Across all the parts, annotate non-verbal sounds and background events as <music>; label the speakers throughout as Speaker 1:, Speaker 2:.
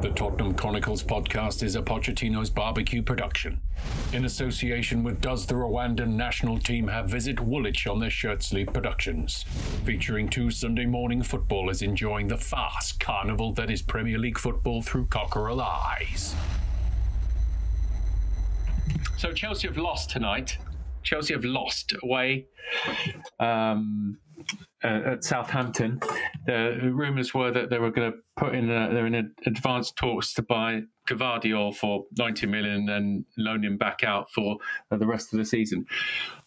Speaker 1: The Tottenham Chronicles podcast is a Pochettino's barbecue production. In association with Does the Rwandan national team have Visit Woolwich on their shirt sleeve productions, featuring two Sunday morning footballers enjoying the fast carnival that is Premier League football through cockerel eyes.
Speaker 2: So Chelsea have lost tonight. Chelsea have lost away um, uh, at Southampton. The rumours were that they were going to put in a, they're in advanced talks to buy Gvardiol for 90 million and loan him back out for uh, the rest of the season.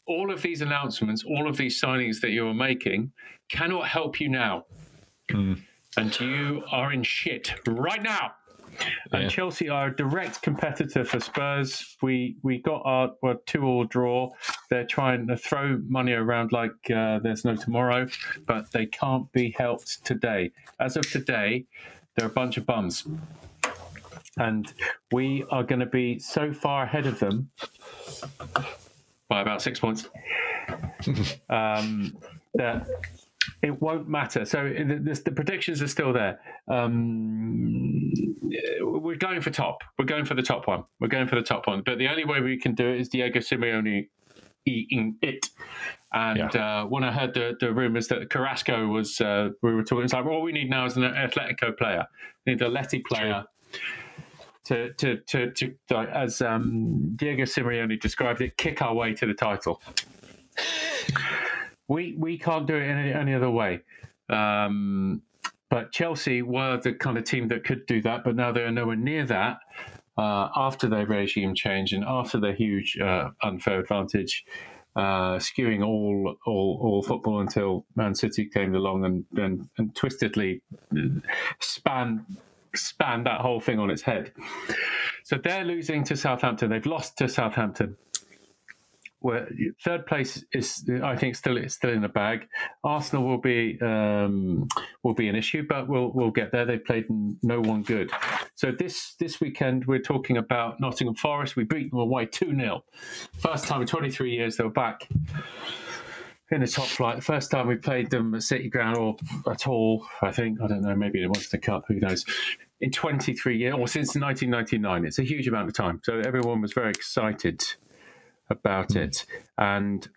Speaker 2: All of these announcements, all of these signings that you are making cannot help you now. Mm. And you are in shit right now. Yeah. And Chelsea are a direct competitor for Spurs. We we got our well, two all draw. They're trying to throw money around like uh, there's no tomorrow, but they can't be helped today. As of today, they're a bunch of bums, and we are going to be so far ahead of them by about six points <laughs> um, that it won't matter. So the, the, predictions are still there. Um, we're going for top. We're going for the top one. We're going for the top one. But the only way we can do it is Diego Simeone eating it. And yeah. uh, when I heard the, the rumors that Carrasco was, uh, we were talking, it's like, well, all we need now is an Atletico player. We need Atleti player. To, to, to, to, to, as um, Diego Simeone described it, kick our way to the title. We we can't do it any, any other way. Um, but Chelsea were the kind of team that could do that, but now they are nowhere near that. Uh, after their regime change and after their huge uh, unfair advantage, uh, skewing all, all all football until Man City came along and and, and twistedly span span that whole thing on its head. So they're losing to Southampton. They've lost to Southampton where third place is, I think, still it's still in the bag. Arsenal will be um, will be an issue, but we'll we'll get there. They've played no one good. So this this weekend we're talking about Nottingham Forest. We beat them away two 0 First time in 23 years they were back in the top flight. First time we played them at City Ground or at all, I think I don't know. Maybe it was the Cup. Who knows? In 23 years, or since 1999, it's a huge amount of time. So everyone was very excited about mm. it. And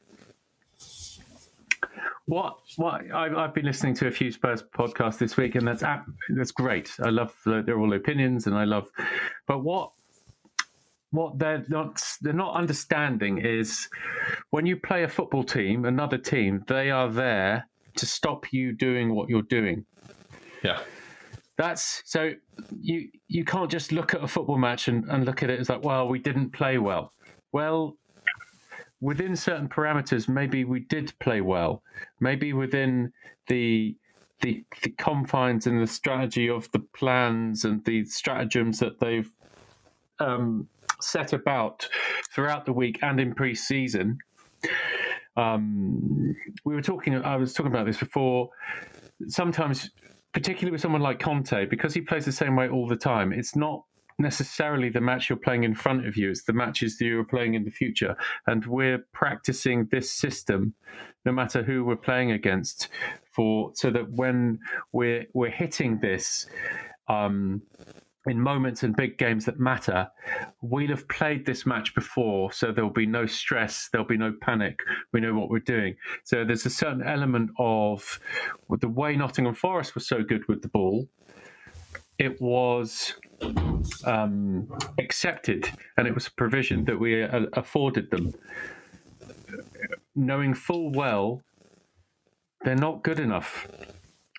Speaker 2: what what I've, I've, been listening to a few Spurs podcasts this week, and that's that's great. I love the, they're all opinions, and I love. But what what they're not they're not understanding is when you play a football team, another team, they are there to stop you doing what you're doing.
Speaker 3: Yeah.
Speaker 2: That's so you you can't just look at a football match and, and look at it as like, well, we didn't play well. Well, within certain parameters, maybe we did play well. Maybe within the the, the confines and the strategy of the plans and the stratagems that they've um, set about throughout the week and in pre-season. Um, we were talking. I was talking about this before. Sometimes, particularly with someone like Conte, because he plays the same way all the time, it's not necessarily the match you're playing in front of you. It's the matches that you're playing in the future. And we're practicing this system, no matter who we're playing against, for so that when we're we're hitting this um, in moments and big games that matter, we'll have played this match before, so there'll be no stress, there'll be no panic. We know what we're doing. So there's a certain element of the way Nottingham Forest was so good with the ball. It was um, accepted, and it was a provision that we uh, afforded them, knowing full well they're not good enough.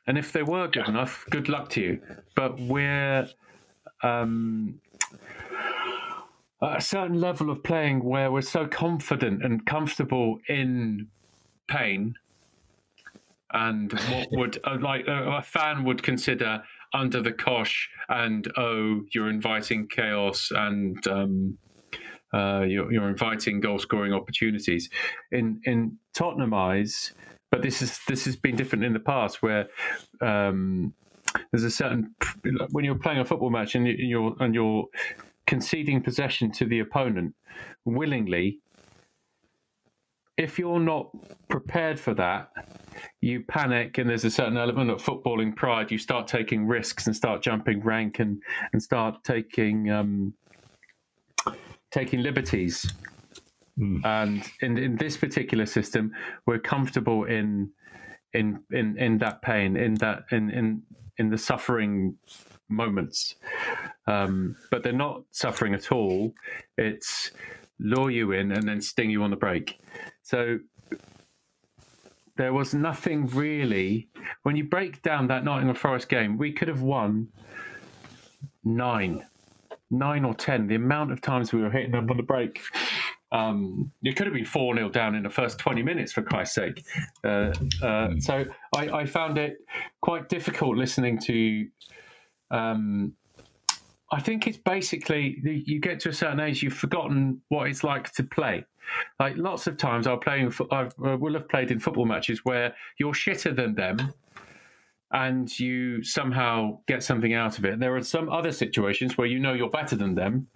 Speaker 2: And if they were good enough, good luck to you. But we're um, at a certain level of playing where we're so confident and comfortable in pain and what would uh, like uh, a fan would consider under the cosh and oh you're inviting chaos and um, uh, you're, you're, inviting goal scoring opportunities. In in Tottenham eyes but this is this has been different in the past where um, there's a certain when you're playing a football match and you're and you're conceding possession to the opponent willingly if you're not prepared for that, you panic, and there's a certain element of footballing pride. You start taking risks and start jumping rank and and start taking um, taking liberties. Mm. And in in this particular system, we're comfortable in in in in that pain, in that in in in the suffering moments. Um, but they're not suffering at all. It's lure you in and then sting you on the break. So there was nothing really. When you break down that Nottingham Forest game, we could have won nine, nine or ten. The amount of times we were hitting them on the break. Um, it could have been 4 0 down in the first 20 minutes, for Christ's sake. Uh, uh, so I, I, found it quite difficult listening to. Um, I think it's basically you get to a certain age, you've forgotten what it's like to play. Like lots of times, I'll play. In, I uh, will have played in football matches where you're shitter than them, and you somehow get something out of it. There are some other situations where you know you're better than them,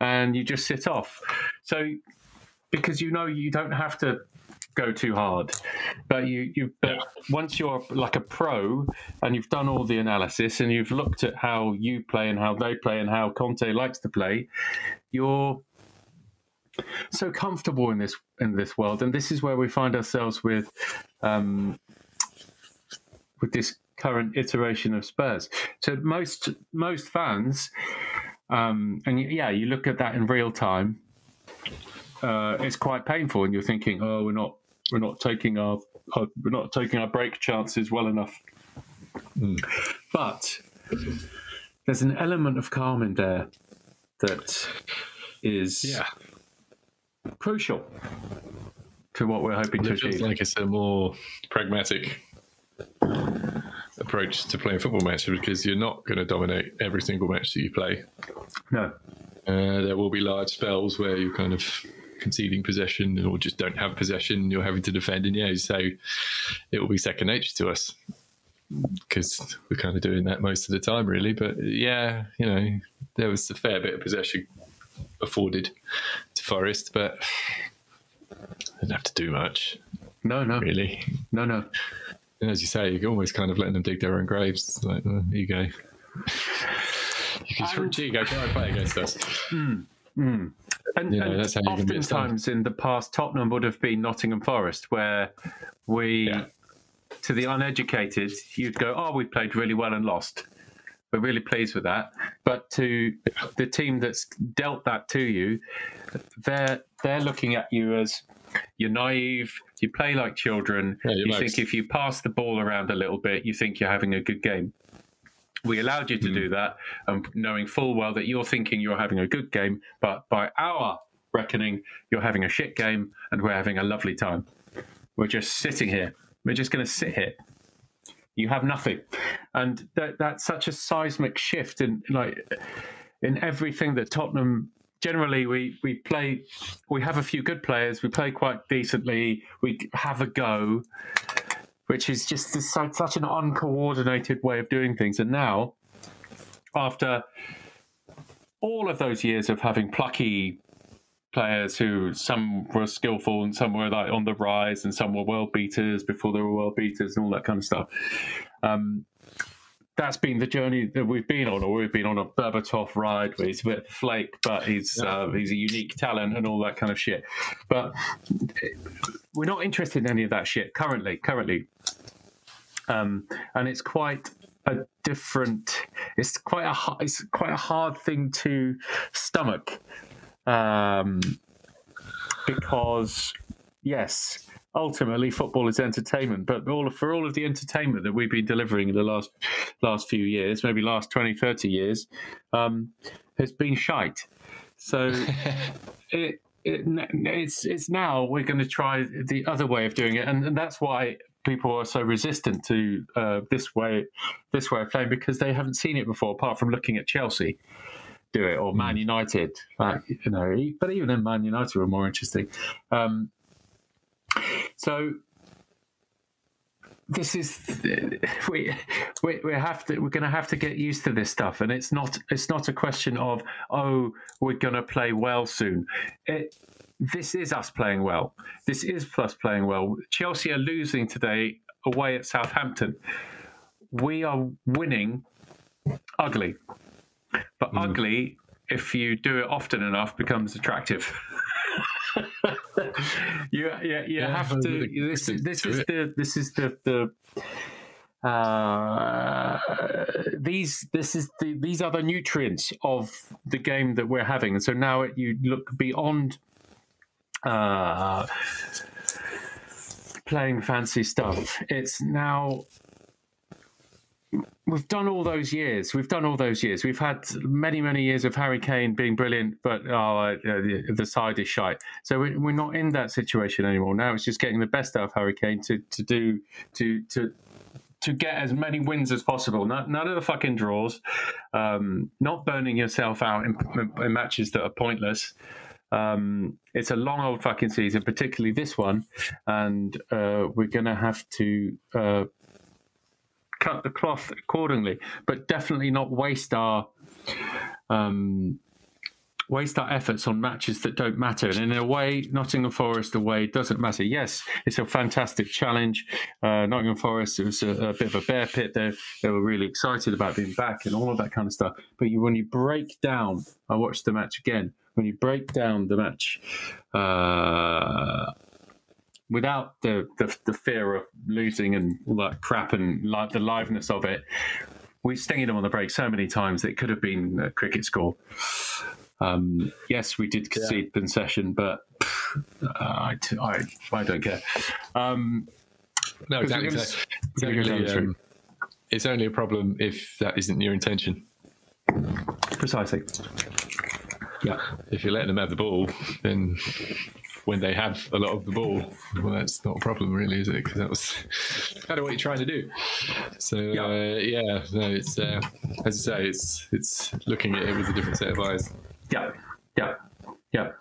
Speaker 2: and you just sit off. So because you know you don't have to go too hard. But you, you, but once you're like a pro and you've done all the analysis and you've looked at how you play and how they play and how Conte likes to play, you're so comfortable in this in this world, and this is where we find ourselves with um, with this current iteration of Spurs. So most most fans, um, and yeah, you look at that in real time uh, it's quite painful, and you're thinking, oh, we're not we're not taking our, our we're not taking our break chances well enough. Mm. But there's an element of calm in there that is
Speaker 3: yeah.
Speaker 2: Crucial to what we're hoping to achieve.
Speaker 3: Like it's a more pragmatic approach to playing football matches because you're not going to dominate every single match that you play.
Speaker 2: No.
Speaker 3: Uh, there will be large spells where you're kind of conceding possession or just don't have possession, you're having to defend. And yeah, so it will be second nature to us because we're kind of doing that most of the time, really. But yeah, you know, there was a fair bit of possession afforded to Forest, but didn't have to do much.
Speaker 2: No, no,
Speaker 3: really,
Speaker 2: no, no.
Speaker 3: And as you say, you're almost kind of letting them dig their own graves. Like, oh, here you go. <laughs> you can, here you go, try and play against us.
Speaker 2: Mm, mm. And, and that's how you oftentimes in the past, Tottenham would have been Nottingham Forest, where we, yeah. to the uneducated, you'd go, "Oh, we played really well and lost." We're really pleased with that. But to the team that's dealt that to you, they're they're looking at you as you're naive. You play like children. Yeah, you think if you pass the ball around a little bit, you think you're having a good game. We allowed you to mm. do that, um, knowing full well that you're thinking you're having a good game, but by our reckoning, you're having a shit game and we're having a lovely time. We're just sitting here. We're just going to sit here. You have nothing, and that, that's such a seismic shift in like in everything that Tottenham generally we we play we have a few good players we play quite decently we have a go which is just such an uncoordinated way of doing things. And now, after all of those years of having plucky players who some were skillful and some were like on the rise and some were world beaters before they were world beaters and all that kind of stuff. Um, that's been the journey that we've been on, or we've been on a Berbatov ride where he's a bit flake, but he's uh, he's a unique talent and all that kind of shit. But we're not interested in any of that shit currently. Currently, um, and it's quite a different. It's quite a it's quite a hard thing to stomach um, because yes, ultimately football is entertainment but all of, for all of the entertainment that we've been delivering in the last last few years maybe last 20 30 years um, has been shite. So <laughs> it, it, it's it's now we're going to try the other way of doing it and, and that's why people are so resistant to uh, this way this way of playing because they haven't seen it before apart from looking at Chelsea do it or Man hmm. United like, you know but even then Man United were more interesting um, so this is <laughs> we, we we have to we're going to have to get used to this stuff and it's not it's not a question of oh we're going to play well soon it this is us playing well. This is plus playing well. Chelsea are losing today away at Southampton. We are winning ugly. But mm. ugly, if you do it often enough, becomes attractive. <laughs> you, yeah, you yeah, have to. This, this is the this is the the uh, these this is the these are the nutrients of the game that we're having, and so now it, you look beyond uh, playing fancy stuff. It's now we've done all those years. We've done all those years. We've had many, many years of Harry Kane being brilliant, but oh, uh, the side is shite. So we're not in that situation anymore. Now it's just getting the best out of Harry Kane to to do to to to get as many wins as possible. Not, none of the fucking draws. Um, not burning yourself out in, in matches that are pointless. Um, it's a long old fucking season, particularly this one, and uh, we're going to have to uh, cut the cloth accordingly, but definitely not waste our um, waste our efforts on matches that don't matter. And in a way, Nottingham Forest away doesn't matter. Yes, it's a fantastic challenge. Uh, Nottingham Forest, it was a, a, bit of a bear pit. They, they were really excited about being back and all of that kind of stuff. But you, when you break down, I watched the match again. When you break down the match, uh, without the, the, the fear of losing and all that crap and like the liveness of it, we stinged them on the break so many times that it could have been a cricket score. Um, yes, we did concede yeah. concession, but uh, I, I, I don't care. Um,
Speaker 3: no, exactly. Gonna, it's, only, um, it's only a problem if that isn't your intention.
Speaker 2: Precisely.
Speaker 3: Yeah. If you're letting them have the ball, then when they have a lot of the ball, well, that's not a problem, really, is it? Because that was <laughs> kind of what you're trying to do. So yeah, uh, yeah no, it's uh, as you say, it's it's looking at it with a different set of eyes.
Speaker 2: Yeah, yeah, yeah,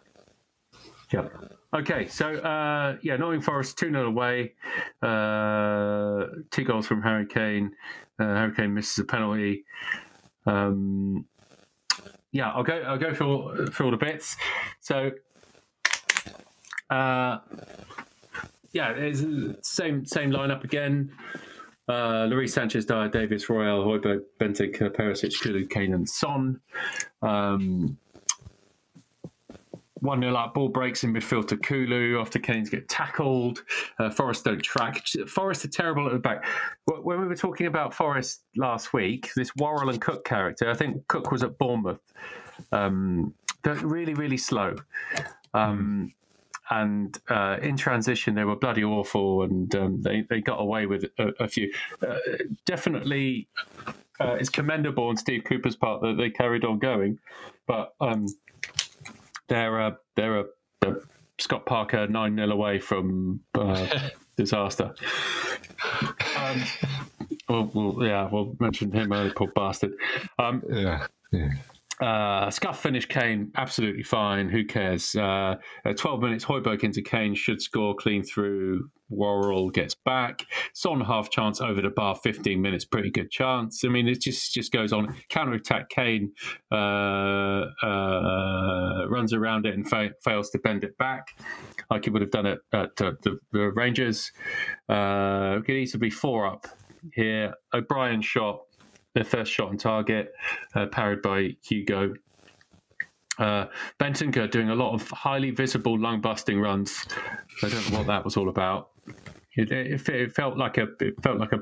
Speaker 2: yeah. Okay, so uh, yeah, Nottingham Forest 2 0 away. Uh, two goals from Harry Kane. Uh, Harry Kane misses a penalty. Um, yeah, I'll go. I'll go for for all the bits. So uh, yeah, same same lineup again. Uh, Lloris Sanchez, Dier, Davies, Royal, Højbjerg, Bentic, Perisic, Kulu, Kane, and Son. Um, 1 0 up, ball breaks in midfield to Kulu after Kane's get tackled. Uh, Forest don't track. Forest are terrible at the back. When we were talking about Forest last week, this Worrall and Cook character, I think Cook was at Bournemouth. Um, they're really, really slow. Um, and uh, in transition they were bloody awful, and um, they they got away with a, a few. Uh, definitely, uh, it's commendable on Steve Cooper's part that they carried on going, but um, they're a, they're a, a Scott Parker nine 0 away from uh, <laughs> disaster. Um, well, well, yeah, we'll mention him earlier, poor bastard. Um,
Speaker 3: yeah. yeah.
Speaker 2: Uh, scuff finish Kane, absolutely fine. Who cares? Uh, 12 minutes, Højbjerg into Kane, should score clean through. Worrall gets back. Son half chance over the bar, 15 minutes, pretty good chance. I mean, it just just goes on. Counter attack, Kane uh, uh, runs around it and fa- fails to bend it back, like he would have done it at the, the, Rangers. Uh, could easily be four up here. O'Brien shot their first shot on target, uh, by Hugo. Uh, doing a lot of highly visible lung busting runs. I don't know what that was all about. It, it, it felt like a it felt like a,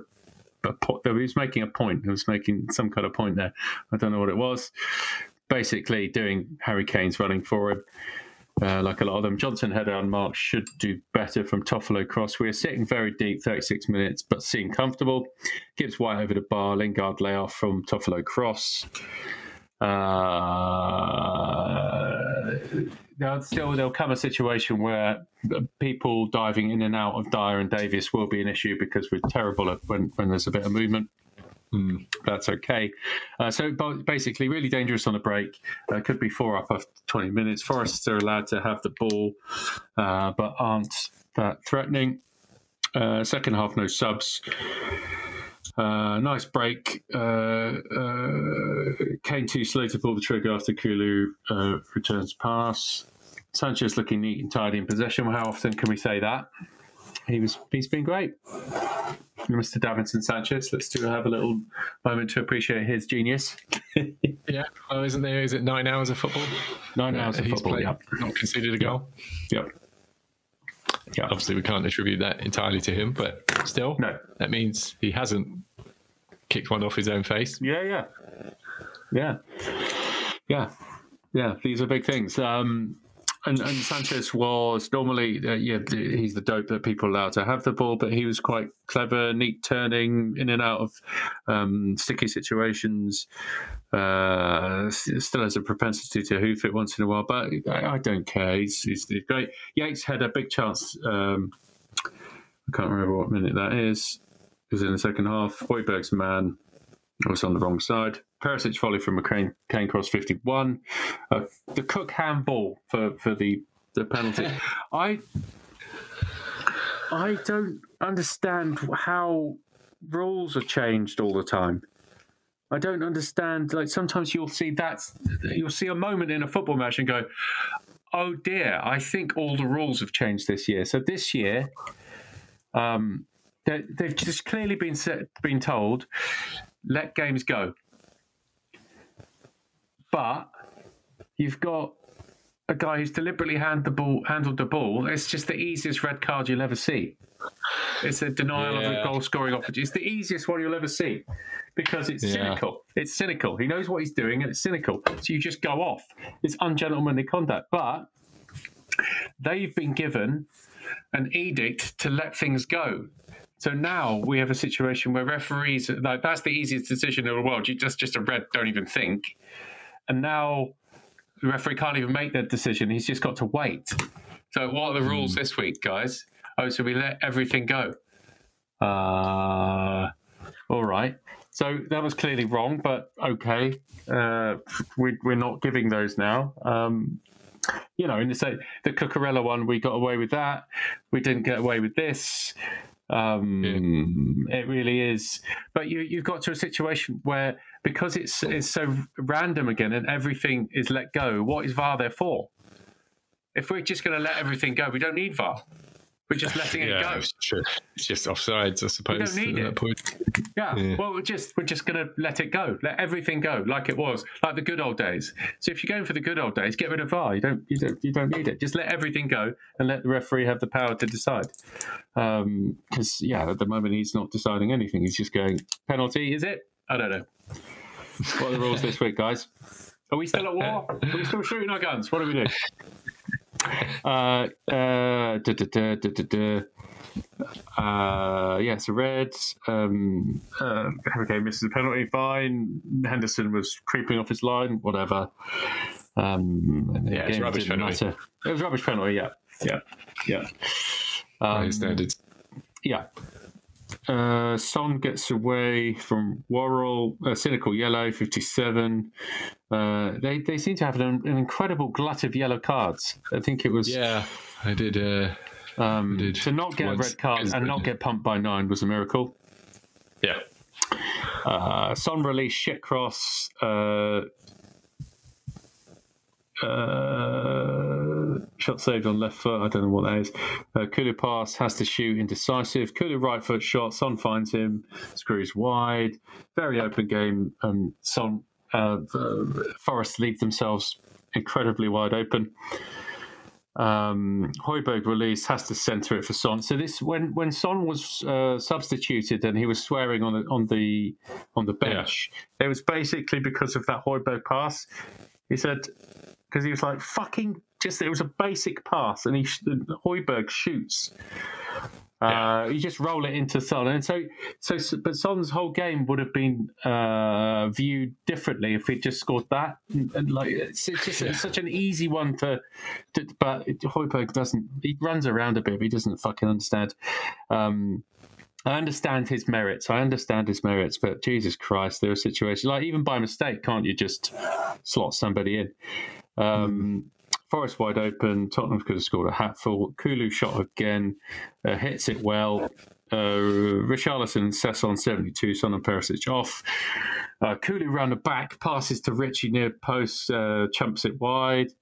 Speaker 2: a point. He was making a point. He was making some kind of point there. I don't know what it was. Basically, doing Harry Kane's running for him uh, like a lot of them. Johnson header Mark should do better from Toffolo cross. We are sitting very deep, 36 minutes, but seem comfortable. Gibbs White over the bar, Lingard layoff from Toffolo cross. Uh, there'll still there'll come a situation where people diving in and out of Dier and Davies will be an issue because we're terrible at when, when there's a bit of movement. Mm, that's okay. Uh, so basically, really dangerous on a break. Uh, could be four up after 20 minutes. Forests are allowed to have the ball, uh, but aren't that threatening. Uh, second half, no subs. Uh, nice break. Uh, Kane too slow to pull the trigger after Kulu returns pass. Sanchez looking neat and tidy in possession. How often can we say that? He was. He's been great. Mr. Davinson Sanchez. Let's do have a little moment to appreciate his genius. <laughs>
Speaker 3: Yeah. Oh, isn't there? Is it nine hours of football?
Speaker 2: Nine hours of football.
Speaker 3: played,
Speaker 2: Yep.
Speaker 3: Not conceded a goal.
Speaker 2: Yep. Yeah.
Speaker 3: Obviously, we can't attribute that entirely to him, but still,
Speaker 2: No.
Speaker 3: that means he hasn't kicked one off his own face.
Speaker 2: Yeah, yeah, yeah, yeah, yeah. These are big things. Um, and, and Sanchez was normally, uh, yeah, he's the dope that people allow to have the ball, but he was quite clever, neat turning in and out of um, sticky situations. Uh, still has a propensity to hoof it once in a while, but I, I don't care. He's, he's, he's great. Yates had a big chance. Um, I can't remember what minute that is. It was in the second half. Højbjerg's man was on the wrong side. Perisic volley from McCain Kane cross 51. Uh, the Cook handball for, for the, the penalty. <laughs> I I don't understand how rules are changed all the time. I don't understand. Like sometimes you'll see that you'll see a moment in a football match and go, "Oh dear, I think all the rules have changed this year." So this year, um, they, they've just clearly been set, been told, "Let games go." But you've got a guy who's deliberately hand the ball, handled the ball. It's just the easiest red card you'll ever see. It's a denial of a goal scoring opportunity. It's the easiest one you'll ever see because it's
Speaker 3: Yeah.
Speaker 2: cynical. It's cynical. He knows what he's doing and it's cynical. So you just go off. It's ungentlemanly conduct. But they've been given an edict to let things go. So now we have a situation where referees, like, that's the easiest decision in the world. You just just a red, don't even think. And now the referee can't even make that decision. He's just got to wait. So what are the rules this week, guys? Oh, so we let everything go. Uh, all right. So that was clearly wrong, but okay. Uh, we, we're not giving those now. Um, you know, in the say the Cucurella one, we got away with that. We didn't get away with this. Um, It really is. But you, you've got to a situation where because it's it's so random again and everything is let go. What is VAR there for? If we're just going to let everything go, we don't need VAR. We're just letting it go.
Speaker 3: it's true. It's just offsides, I suppose.
Speaker 2: need
Speaker 3: at
Speaker 2: it.
Speaker 3: that point.
Speaker 2: Yeah.
Speaker 3: Yeah.
Speaker 2: Well, we're just we're just gonna let it go, let everything go like it was, like the good old days. So if you're going for the good old days, get rid of VAR. You don't you don't you don't need it. Just let everything go and let the referee have the power to decide. Um, because yeah, at the moment he's not deciding anything. He's just going penalty. Is it? I don't know. What are the rules this week, guys? Are we still at war? Are we still shooting our guns? What do we do? <laughs> Uh, uh, da, da, da, da, da, da. Uh, yeah, so red. Um, uh, okay, misses a penalty. Fine. Henderson was creeping off his line. Whatever. Um,
Speaker 3: Yeah, it's rubbish penalty.
Speaker 2: matter. It was rubbish penalty. Yeah, yeah, yeah. Um,
Speaker 3: standards.
Speaker 2: yeah. Uh, Son gets away from Worrall. Uh, cynical yellow, fifty-seven. Uh, they they seem to have an, an incredible glut of yellow cards. I think it was
Speaker 3: Yeah, I did. Uh,
Speaker 2: um,
Speaker 3: did
Speaker 2: to not get a red card and not get pumped by nine was a miracle.
Speaker 3: yeah,
Speaker 2: Uh, Son release shit cross. Uh, uh, shot saved on left foot. I don't know what that is. Uh, Kulu pass has to shoot indecisive. Kulu right foot shot. Son finds him. Screws wide. Very open game. Um, Son uh, Forest leave themselves incredibly wide open. Um, Højbjerg release has to centre it for Son. So this when when Son was uh, substituted and he was swearing on the on the on the bench, it was basically because of that Højbjerg pass. He said because he was like fucking just it was a basic pass and he Højbjerg shoots. Uh, you just roll it into Son, and so so. But Son's whole game would have been uh, viewed differently if he'd just scored that. And, and like it's, it's just it's such an easy one to, to. But Højbjerg doesn't. He runs around a bit. But he doesn't fucking understand. Um, I understand his merits. I understand his merits, but Jesus Christ, there are situations like even by mistake, can't you just slot somebody in? Um, Forest wide open. Tottenham could have scored a hatful. Kulu shot again, uh, hits it well. uh, Richarlison, Sesson 72, Son and Perisic off. Uh, Kulu round the back, passes to Richie near post, uh, chumps it wide.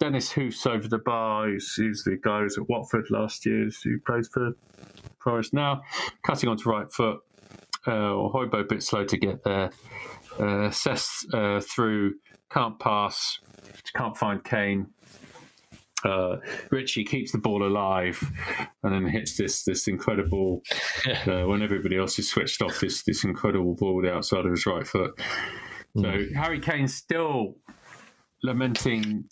Speaker 2: Dennis Hoos over the bar, who's, who's the guy who was at Watford last year, who plays for Forest now. Cutting onto right foot. Uh, Højbjerg a bit slow to get there. Uh, Sess uh, through, can't pass, can't find Kane. Uh, Richie keeps the ball alive and then hits this this incredible uh, when everybody else is switched off this this incredible ball the outside of his right foot. So Harry Kane's still lamenting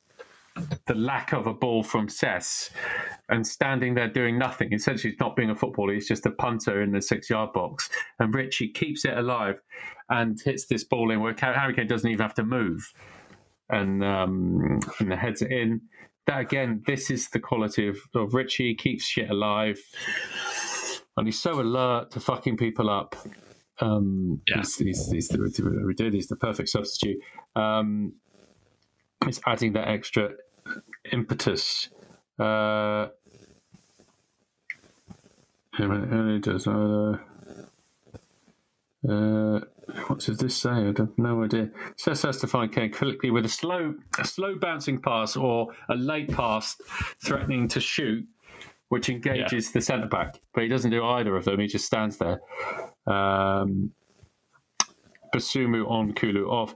Speaker 2: the lack of a ball from Cess and standing there doing nothing. Essentially, he's not being a footballer, he's just a punter in the six yard box. And Richie keeps it alive and hits this ball in where Harry Kane doesn't even have to move and, um, and the heads it in. That again, this is the quality of, of Richie. He keeps shit alive. And he's so alert to fucking people up. Um,
Speaker 3: Yeah.
Speaker 2: he's, he's, he's, the, we did, he's the perfect substitute. Um, it's adding that extra impetus. Uh, hang on, hang on, it does. Uh, uh, what does this say? I have no idea. Says has to find Kane quickly with a slow, a slow bouncing pass or a late pass, threatening to shoot, which engages the centre back. But he doesn't do either of them. He just stands there. Um, Bissouma on, Kulu off.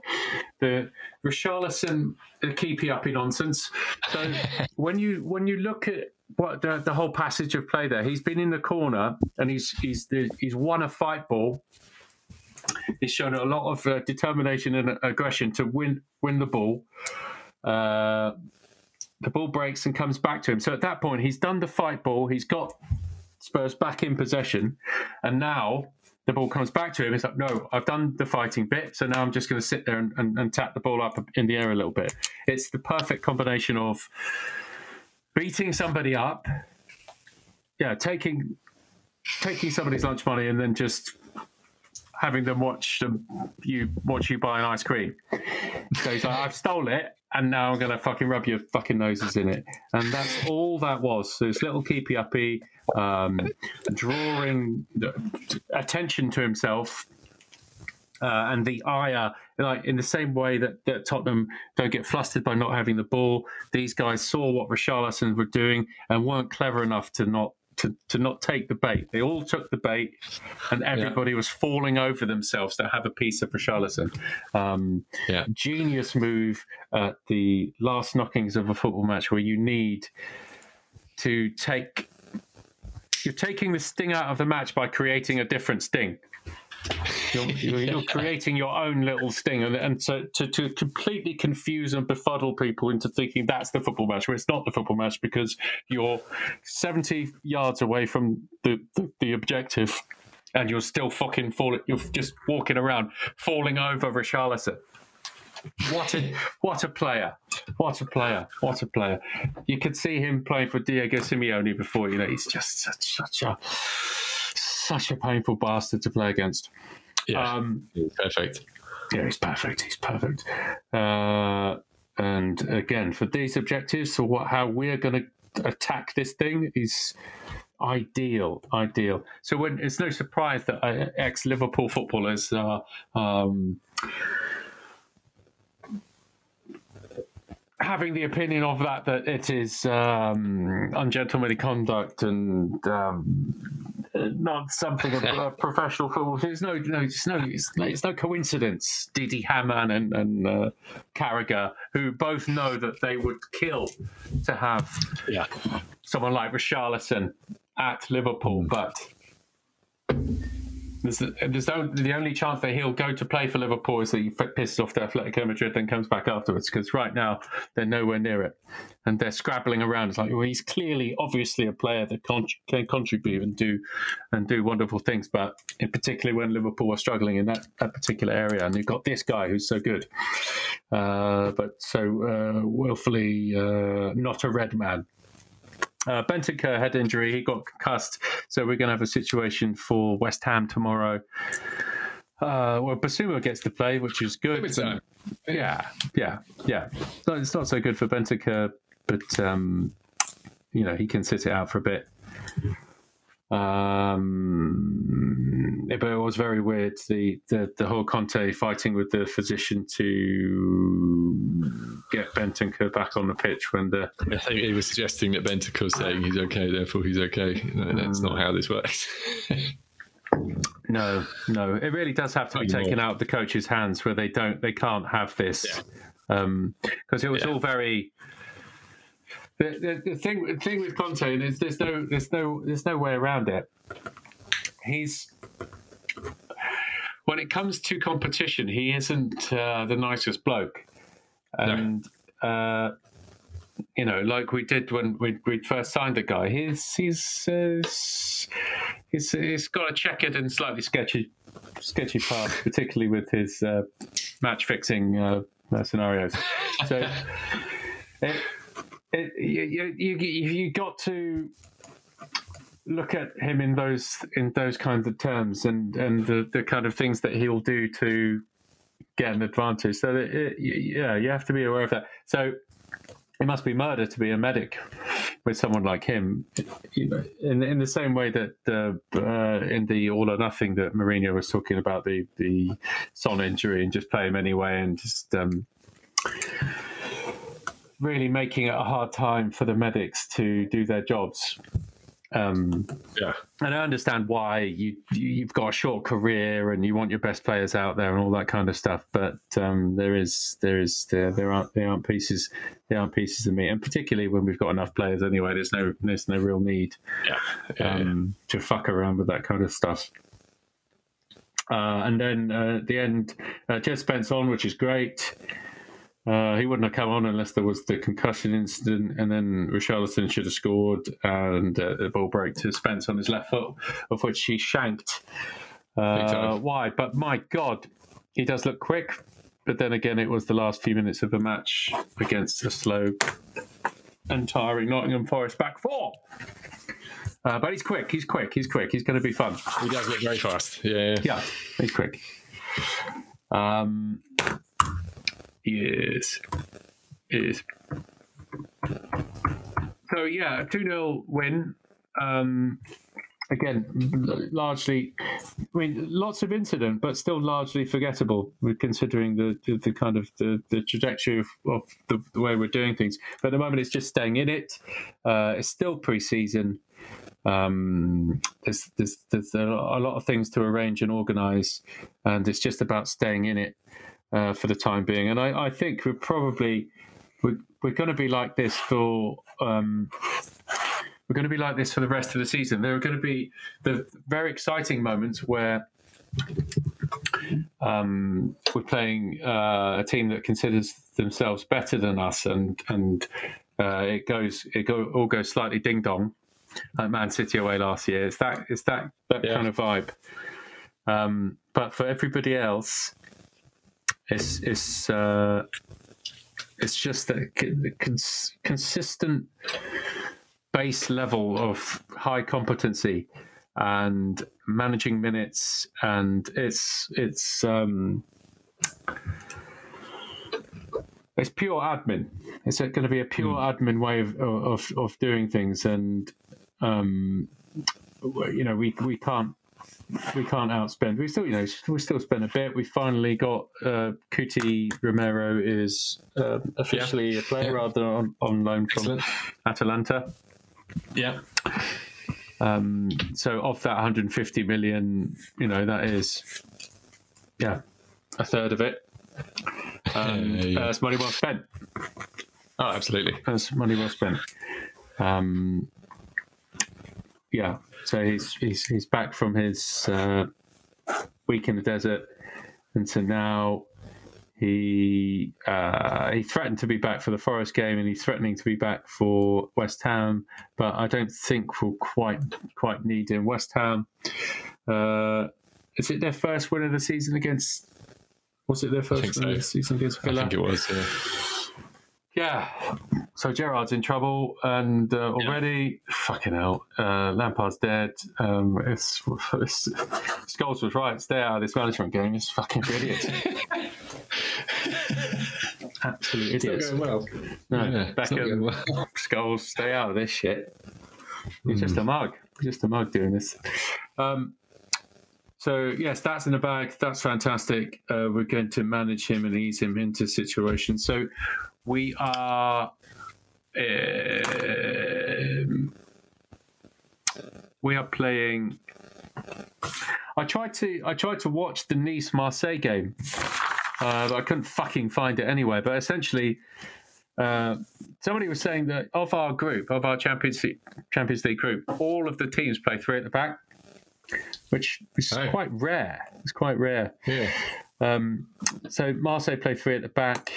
Speaker 2: The Richarlison uh, keepy uppy nonsense. So <laughs> when you when you look at what the, the whole passage of play there, he's been in the corner and he's he's he's won a fight ball. He's shown a lot of uh, determination and aggression to win win the ball. Uh, the ball breaks and comes back to him. So at that point, he's done the fight ball. He's got Spurs back in possession, and now the ball comes back to him. It's like, no, I've done the fighting bit, so now I'm just going to sit there and, and, and tap the ball up in the air a little bit. It's the perfect combination of beating somebody up, yeah, taking taking somebody's lunch money, and then just having them watch them you watch you buy an ice cream. So he's like, I've stole it, and now I'm gonna fucking rub your fucking noses in it, and that's all that was. So this little keepy uppy, um, drawing attention to himself. Uh, and the ire, like in the same way that, that Tottenham don't get flustered by not having the ball, these guys saw what Richarlison were doing and weren't clever enough to not to, to not take the bait. They all took the bait, and everybody was falling over themselves to have a piece of Richarlison. Um,
Speaker 3: Yeah.
Speaker 2: Genius move at the last knockings of a football match where you need to take. You're taking the sting out of the match by creating a different sting. You're, you're, <laughs> creating your own little sting, and, and to, to, to completely confuse and befuddle people into thinking that's the football match, where it's not the football match because you're 70 yards away from the, the, the objective and you're still fucking falling, you're just walking around falling over Richarlison. What a what a player! What a player! What a player! You could see him playing for Diego Simeone before. You know, he's just such, such a such a painful bastard to play against.
Speaker 3: Yeah,
Speaker 2: Um,
Speaker 3: perfect.
Speaker 2: yeah, he's perfect. He's perfect. Uh, and again, for these objectives, for what how we're going to attack this thing is ideal. Ideal. So when it's no surprise that uh, ex Liverpool footballers are. Um, having the opinion of that that it is um, ungentlemanly conduct and um, not something of uh, <laughs> professional football. There's no, no, it's no, it's, it's no coincidence. Didi Hamann and, and uh, Carragher, who both know that they would kill to have
Speaker 3: Yeah,
Speaker 2: someone like Richarlison at Liverpool, but there's, there's the only chance that he'll go to play for Liverpool is that he pisses off the Atletico Madrid, then comes back afterwards. Because right now they're nowhere near it, and they're scrabbling around. It's like well, he's clearly, obviously, a player that con- can contribute and do and do wonderful things. But particularly when Liverpool are struggling in that, that particular area, and you've got this guy who's so good, uh, but so uh, willfully uh, not a red man. Uh, had injury; he got concussed, so we're going to have a situation for West Ham tomorrow. Uh, well, Bissouma gets to play, which is good.
Speaker 3: Time.
Speaker 2: Yeah, yeah, yeah. No, it's not so good for Bentancur, but um, you know he can sit it out for a bit. Um, but it was very weird the, the the whole Conte fighting with the physician to get Bentancur back on the pitch when the <laughs>
Speaker 3: I think he was suggesting that Bentancur was saying he's okay, therefore he's okay. No, that's not how this works. <laughs>
Speaker 2: no no it really does have to be taken
Speaker 3: anymore.
Speaker 2: out of the coach's hands where they don't they can't have this because it was
Speaker 3: Yeah.
Speaker 2: all very. The, the, the thing the thing with Conte is there's no there's no there's no way around it. He's when it comes to competition, he isn't uh, the nicest bloke, and uh, you know, like we did when we, we first signed the guy. He's he's uh, he's he's got a checkered and slightly sketchy sketchy past, <laughs> particularly with his uh, match fixing uh, scenarios. So <laughs> it, it, you, you, you got to look at him in those in those kinds of terms and and the, the kind of things that he'll do to get an advantage. So it, yeah, you have to be aware of that. So it must be murder to be a medic with someone like him. You know, in in the same way that uh, uh, in the all or nothing that Mourinho was talking about the the Son injury and just play him anyway and just. Um, Really making it a hard time for the medics to do their jobs. Um,
Speaker 3: yeah.
Speaker 2: and I understand why you you've got a short career and you want your best players out there and all that kind of stuff. But um, there is there is there, there aren't there aren't pieces there aren't pieces of meat, and particularly when we've got enough players anyway, there's no there's no real need
Speaker 3: Yeah. Yeah.
Speaker 2: um, to fuck around with that kind of stuff. Uh, and then uh, at the end, uh, Jed Spence on, which is great. Uh, he wouldn't have come on unless there was the concussion incident, and then Richarlison should have scored, and uh, the ball broke to Spence on his left foot, of which he shanked uh, wide. But my God, he does look quick. But then again, it was the last few minutes of the match against a slow and tiring Nottingham Forest back four. Uh, but he's quick. He's quick. He's quick. He's going to be fun.
Speaker 3: he does look very fast. Yeah. yeah.
Speaker 2: Yeah, he's quick. Um, yes, is. So yeah, two 0 win. Um, again, largely. I mean, lots of incident, but still largely forgettable, considering the, the, the kind of the, the trajectory of, of the, the way we're doing things. But at the moment, it's just staying in it. Uh, it's still pre-season. Um, there's, there's there's a lot of things to arrange and organise, and it's just about staying in it uh, for the time being. And I, I think we're probably we're, we're going to be like this for um, we're going to be like this for the rest of the season. There are going to be the very exciting moments where um, we're playing uh, a team that considers themselves better than us, and and uh, it goes it go, all goes slightly ding dong, like Man City away last year. It's that it's that that
Speaker 3: Yeah.
Speaker 2: kind of vibe. Um, but for everybody else, it's it's uh, it's just a cons- consistent base level of high competency and managing minutes and it's it's um it's pure admin. It's going to be a pure admin way of, of of doing things? And um you know we we can't we can't outspend we still you know we still spend a bit we finally got uh Cuti Romero is uh, officially a player
Speaker 3: Yeah.
Speaker 2: rather than on, on loan from
Speaker 3: Excellent.
Speaker 2: Atalanta
Speaker 3: Yeah.
Speaker 2: um, so of that 150 million, you know, that is, yeah, a third of it. Um,
Speaker 3: Yeah, yeah.
Speaker 2: That's money well spent.
Speaker 3: Oh, absolutely.
Speaker 2: That's money well spent. Um, yeah, so he's he's he's back from his uh, week in the desert, and so now he uh, he threatened to be back for the Forest game, and he's threatening to be back for West Ham. But I don't think we'll quite quite need him. West Ham, uh, is it their first win of the season against? Was it their first win of the season against Villa?
Speaker 3: I think it was. Yeah.
Speaker 2: Yeah. So Gerrard's in trouble, and uh, already, fucking hell, uh, Lampard's dead. Um, it's, it's Scholes was right. Stay out of this management game. It's fucking <laughs> idiots. Absolute idiots.
Speaker 3: well.
Speaker 2: No,
Speaker 3: Yeah, it's not going
Speaker 2: Beckham,
Speaker 3: well.
Speaker 2: Scholes, stay out of this shit. He's just a mug. just a mug doing this. Um, so yes, that's in the bag. That's fantastic. Uh, we're going to manage him and ease him into situations. So we are. Um, we are playing. I tried to I tried to watch the Nice Marseille game, uh, but I couldn't fucking find it anywhere. But essentially, uh, somebody was saying that of our group, of our Champions League, Champions League group, all of the teams play three at the back, which is
Speaker 3: Oh.
Speaker 2: quite rare. It's quite rare.
Speaker 3: Yeah.
Speaker 2: Um, so Marseille play three at the back.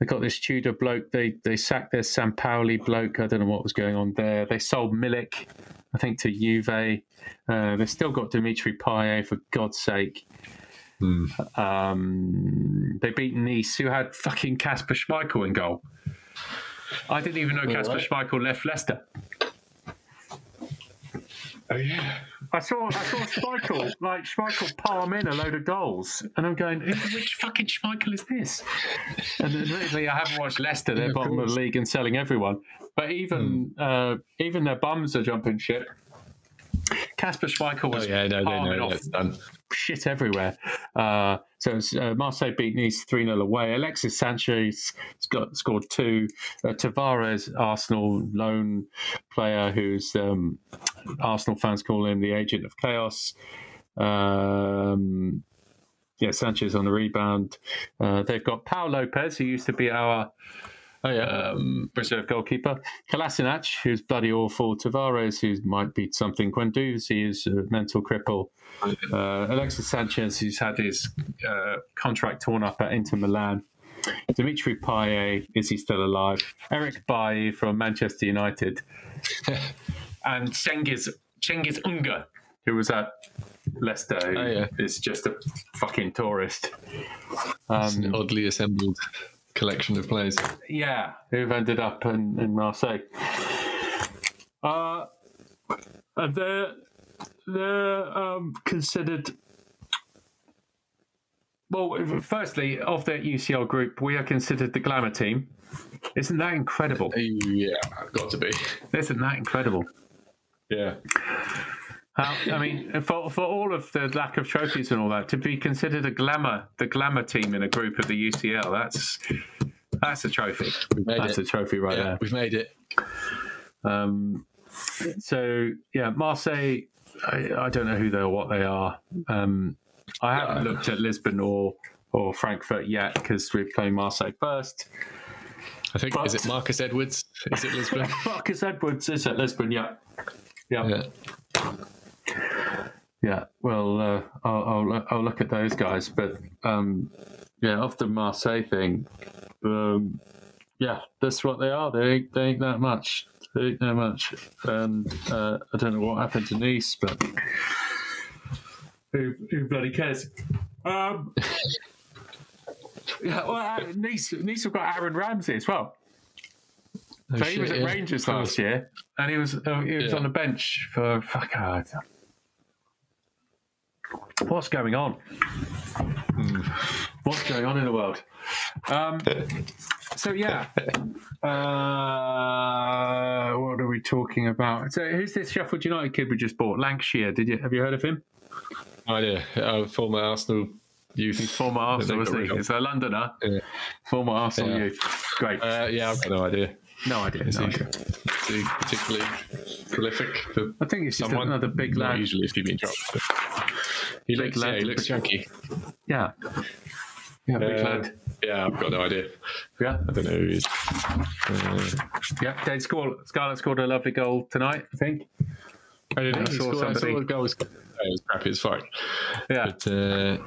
Speaker 2: They got this Tudor bloke. They they sacked their Sampaoli bloke. I don't know what was going on there. They sold Milik, I think, to Juve. Uh, they've still got Dimitri Payet, for God's sake.
Speaker 3: Hmm.
Speaker 2: Um, they beat Nice, who had fucking Kasper Schmeichel in goal. I didn't even know Kasper
Speaker 3: right.
Speaker 2: Schmeichel left Leicester.
Speaker 3: Oh yeah.
Speaker 2: I saw I saw Schmeichel like Schmeichel palm in a load of goals, and I'm going, "Who- which fucking Schmeichel is this? And then literally, I haven't watched Leicester; they're
Speaker 3: Yeah, of
Speaker 2: bottom of the league and selling everyone. But even uh, even their bums are jumping ship. Kasper Schmeichel
Speaker 3: Oh
Speaker 2: was
Speaker 3: yeah. No, they
Speaker 2: palming
Speaker 3: know
Speaker 2: off
Speaker 3: that's done.
Speaker 2: Shit everywhere. Uh, so uh, Marseille beat Nice 3 0 away. Alexis Sanchez got, scored two. Uh, Tavares, Arsenal loan player, who's um, Arsenal fans call him the agent of chaos. Um, yeah, Sanchez on the rebound. Uh, they've got Pau Lopez, who used to be our
Speaker 3: Oh yeah.
Speaker 2: um, reserve goalkeeper. Kolasinac, who's bloody awful. Tavares, who might be something. Guendouzi is a mental cripple. Uh, Alexis Sanchez, who's had his uh, contract torn up at Inter Milan. Dimitri Payet, is he still alive? Eric Bailly from Manchester United. <laughs> and Cengiz, Cengiz Under, who was at Leicester, who
Speaker 3: Oh, yeah.
Speaker 2: is just a fucking tourist. Um,
Speaker 3: oddly assembled collection of players.
Speaker 2: yeah, who've ended up in, in Marseille. Uh, and they're they're um, considered. Well, firstly, of that UCL group, we are considered the glamour team. Isn't that incredible?
Speaker 3: Yeah, got to be.
Speaker 2: Isn't that incredible?
Speaker 3: Yeah.
Speaker 2: How, I mean, for, for all of the lack of trophies and all that, to be considered a glamour, the glamour team in a group of the UCL, that's that's a trophy. That's
Speaker 3: it.
Speaker 2: a trophy right
Speaker 3: yeah,
Speaker 2: there.
Speaker 3: we've made it.
Speaker 2: Um, so yeah, Marseille. I, I don't know who they are, what they are. Um, I haven't
Speaker 3: No.
Speaker 2: looked at Lisbon or or Frankfurt yet because we're playing Marseille first.
Speaker 3: I think
Speaker 2: But-
Speaker 3: is it Marcus Edwards? Is it Lisbon? <laughs>
Speaker 2: Marcus Edwards is at Lisbon. Yeah, yeah, yeah.
Speaker 3: Yeah.
Speaker 2: Well, uh, I'll, I'll I'll look at those guys, but um, yeah, of the Marseille thing, um, yeah, that's what they are. They ain't, they ain't that much. They ain't that much, and uh, I don't know what happened to Nice, but who who bloody cares? Um, yeah, well, uh, Nice Nice have got Aaron Ramsey as well.
Speaker 3: Oh,
Speaker 2: So he was at
Speaker 3: yeah.
Speaker 2: Rangers last year, and he was uh, he was
Speaker 3: Yeah.
Speaker 2: on the bench for fuck. God. What's going on? What's going on in the world? Um, so yeah, uh, what are we talking about? So who's this Sheffield United kid we just bought? Lankshear. Did you have you heard of him?
Speaker 3: Oh yeah, uh, former Arsenal youth.
Speaker 2: He's former Arsenal, isn't he? a Londoner.
Speaker 3: Yeah.
Speaker 2: Former Arsenal
Speaker 3: Yeah.
Speaker 2: youth. Great.
Speaker 3: Uh, yeah, I've got no idea.
Speaker 2: No idea.
Speaker 3: Is
Speaker 2: No
Speaker 3: he,
Speaker 2: idea.
Speaker 3: is he particularly prolific
Speaker 2: I think he's just
Speaker 3: someone?
Speaker 2: another big
Speaker 3: Not
Speaker 2: lad.
Speaker 3: usually if you've been dropped. But he
Speaker 2: Big
Speaker 3: looks,
Speaker 2: lad
Speaker 3: yeah, he looks chunky.
Speaker 2: Yeah. Yeah, big
Speaker 3: Uh,
Speaker 2: lad.
Speaker 3: Yeah, I've got no idea.
Speaker 2: Yeah.
Speaker 3: I don't know who he is. Uh,
Speaker 2: Yeah, Dane Scarlett, Scarlett scored a lovely goal tonight, I think.
Speaker 3: I didn't
Speaker 2: I
Speaker 3: know. He
Speaker 2: saw
Speaker 3: scored, I saw the goal was, it was crappy as fuck.
Speaker 2: Yeah.
Speaker 3: But uh,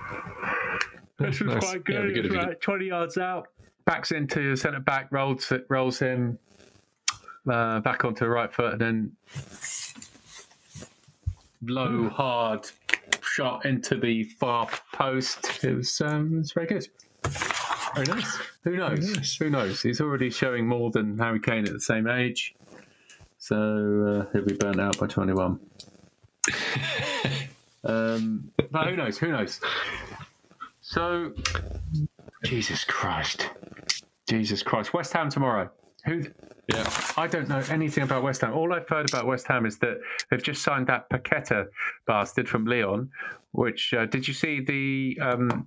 Speaker 2: This was
Speaker 3: nice.
Speaker 2: quite
Speaker 3: Yeah,
Speaker 2: good.
Speaker 3: it'd good you
Speaker 2: 20 yards out. Backs into centre back, rolls rolls him uh, back onto the right foot, and then low, hard shot into the far post. It was, um, it was very good.
Speaker 3: Very nice.
Speaker 2: Who knows?
Speaker 3: nice.
Speaker 2: Who knows? He's already showing more than Harry Kane at the same age. So uh, he'll be burnt out by 21. <laughs> um, but who knows? Who knows? So, Jesus Christ. Jesus Christ. West Ham tomorrow. Who?
Speaker 3: Yeah.
Speaker 2: I don't know anything about West Ham. All I've heard about West Ham is that they've just signed that Paqueta bastard from Leon. Which uh, did you see the um,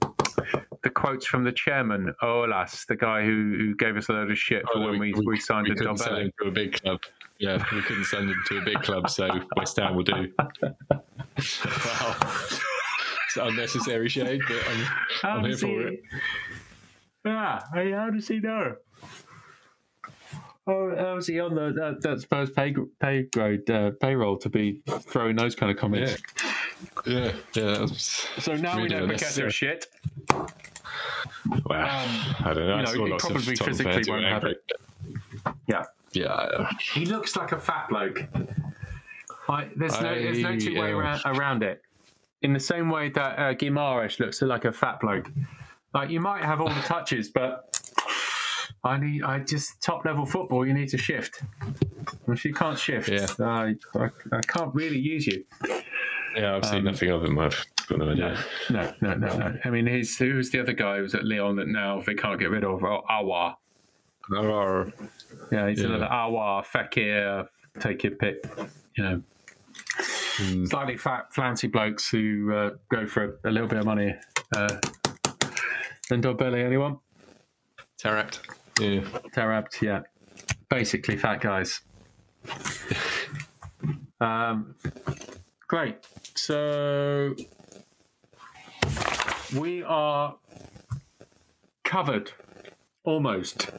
Speaker 2: the quotes from the chairman Aulas, the guy who, who gave us a load of shit for
Speaker 3: Oh,
Speaker 2: when we, we, signed
Speaker 3: we couldn't send him to a big club. Yeah, we couldn't send him to a big club, so West Ham will do. <laughs> wow. It's unnecessary shade, but I'm, I'm here for it.
Speaker 2: Yeah, how does he know? Oh, how is he on the that, that Spurs pay pay grade uh, payroll to be throwing those kind of comments?
Speaker 3: Yeah, yeah. That's
Speaker 2: So now we
Speaker 3: really
Speaker 2: know
Speaker 3: unnecessary.
Speaker 2: Paqueta's shit.
Speaker 3: Wow. I don't know.
Speaker 2: Um, you
Speaker 3: I
Speaker 2: know,
Speaker 3: saw
Speaker 2: he
Speaker 3: lots
Speaker 2: probably
Speaker 3: Tottenham
Speaker 2: physically won't have
Speaker 3: it.
Speaker 2: Yeah,
Speaker 3: Yeah,
Speaker 2: he looks like a fat bloke. Like, there's no there's no
Speaker 3: I,
Speaker 2: two way
Speaker 3: uh,
Speaker 2: around, around it. In the same way that uh, Guimaraes looks like a fat bloke. Like you might have all the touches, but I need I just top level football. You need to shift. If you can't shift,
Speaker 3: Yeah.
Speaker 2: I, I I can't really use you.
Speaker 3: yeah. I've seen nothing of him. I've got no idea.
Speaker 2: No, no, no, no. I mean, he's who's the other guy who was at Leon that now they can't get rid of? Oh, Aouar.
Speaker 3: Or-
Speaker 2: Yeah, he's
Speaker 3: Yeah.
Speaker 2: another Aouar, Fekir, take your pick. You know,
Speaker 3: Hmm.
Speaker 2: slightly fat, flouncy blokes who uh, go for a, a little bit of money. Uh, and Dobbelly, anyone?
Speaker 3: Taarabt. Yeah.
Speaker 2: Taarabt, yeah. Basically, fat guys. um, great. So we are covered almost.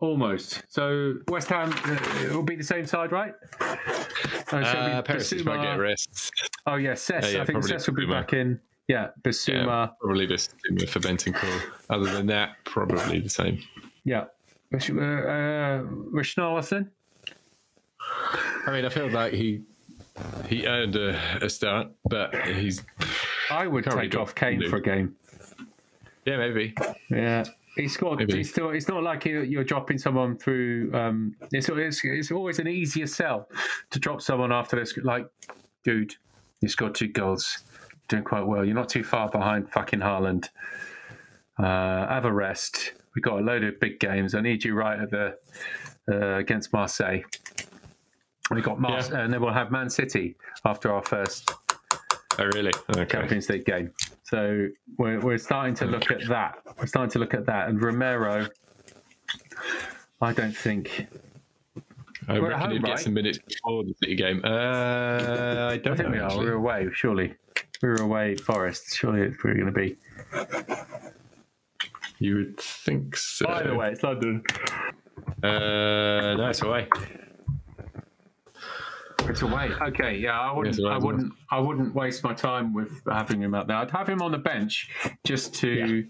Speaker 2: Almost. So West Ham uh, it will be the same side, right? Uh,
Speaker 3: Uh, Perisic might get rest.
Speaker 2: Oh yeah, Cess.
Speaker 3: Uh, yeah,
Speaker 2: I think Cess will be back in. Yeah, Bissouma.
Speaker 3: Yeah, probably just for Bentancur. Other than that, probably the same.
Speaker 2: Yeah. Uh, uh, Richarlison.
Speaker 3: I mean, I feel like he he earned a, a start, but he's
Speaker 2: I would
Speaker 3: really
Speaker 2: take off Kane for a game.
Speaker 3: yeah maybe
Speaker 2: Yeah, he scored.
Speaker 3: Maybe.
Speaker 2: He's still. It's not like you're, you're dropping someone through. Um, it's, it's it's always an easier sell to drop someone after this. Like, dude, you scored two goals, doing quite well. You're not too far behind fucking Haaland. Uh, have a rest. We got a load of big games. I need you right at the uh, against Marseille. We got Mars,
Speaker 3: Yeah.
Speaker 2: and then we'll have Man City after our first
Speaker 3: oh really okay
Speaker 2: Champions League game. So we're, we're starting to look at that. We're starting to look at that. And Romero, I don't think.
Speaker 3: I
Speaker 2: We're
Speaker 3: reckon
Speaker 2: home,
Speaker 3: he'd get some minutes before the City game. Uh, I
Speaker 2: I
Speaker 3: don't
Speaker 2: think we are.
Speaker 3: actually.
Speaker 2: We're away, surely. We're away, Forest. Surely it's we're going to be.
Speaker 3: You would think so.
Speaker 2: By the way, it's London.
Speaker 3: uh, no, it's away.
Speaker 2: It's away. Okay, yeah, I wouldn't.
Speaker 3: Yes, away
Speaker 2: I wouldn't. I wouldn't waste my time with having him out there. I'd have him on the bench just to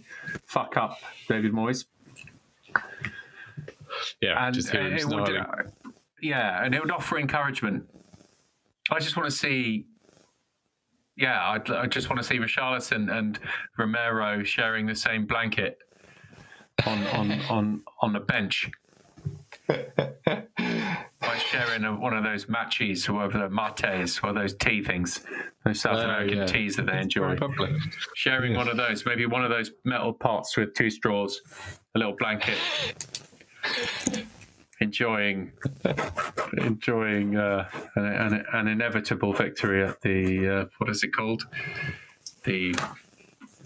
Speaker 2: fuck up David Moyes.
Speaker 3: Yeah,
Speaker 2: and
Speaker 3: just hear him
Speaker 2: it would,
Speaker 3: snarling.
Speaker 2: yeah, and it would offer encouragement. I just want to see, yeah, I'd, I just want to see Richarlison and Romero sharing the same blanket on on on on the bench. <laughs> like sharing a, one of those matches, or the mates, or those tea things, those South
Speaker 3: Oh,
Speaker 2: American
Speaker 3: yeah.
Speaker 2: teas that they enjoy. Sharing one of those, maybe one of those metal pots with two straws, a little blanket. enjoying enjoying uh, an, an, an inevitable victory at the uh, what is it called the,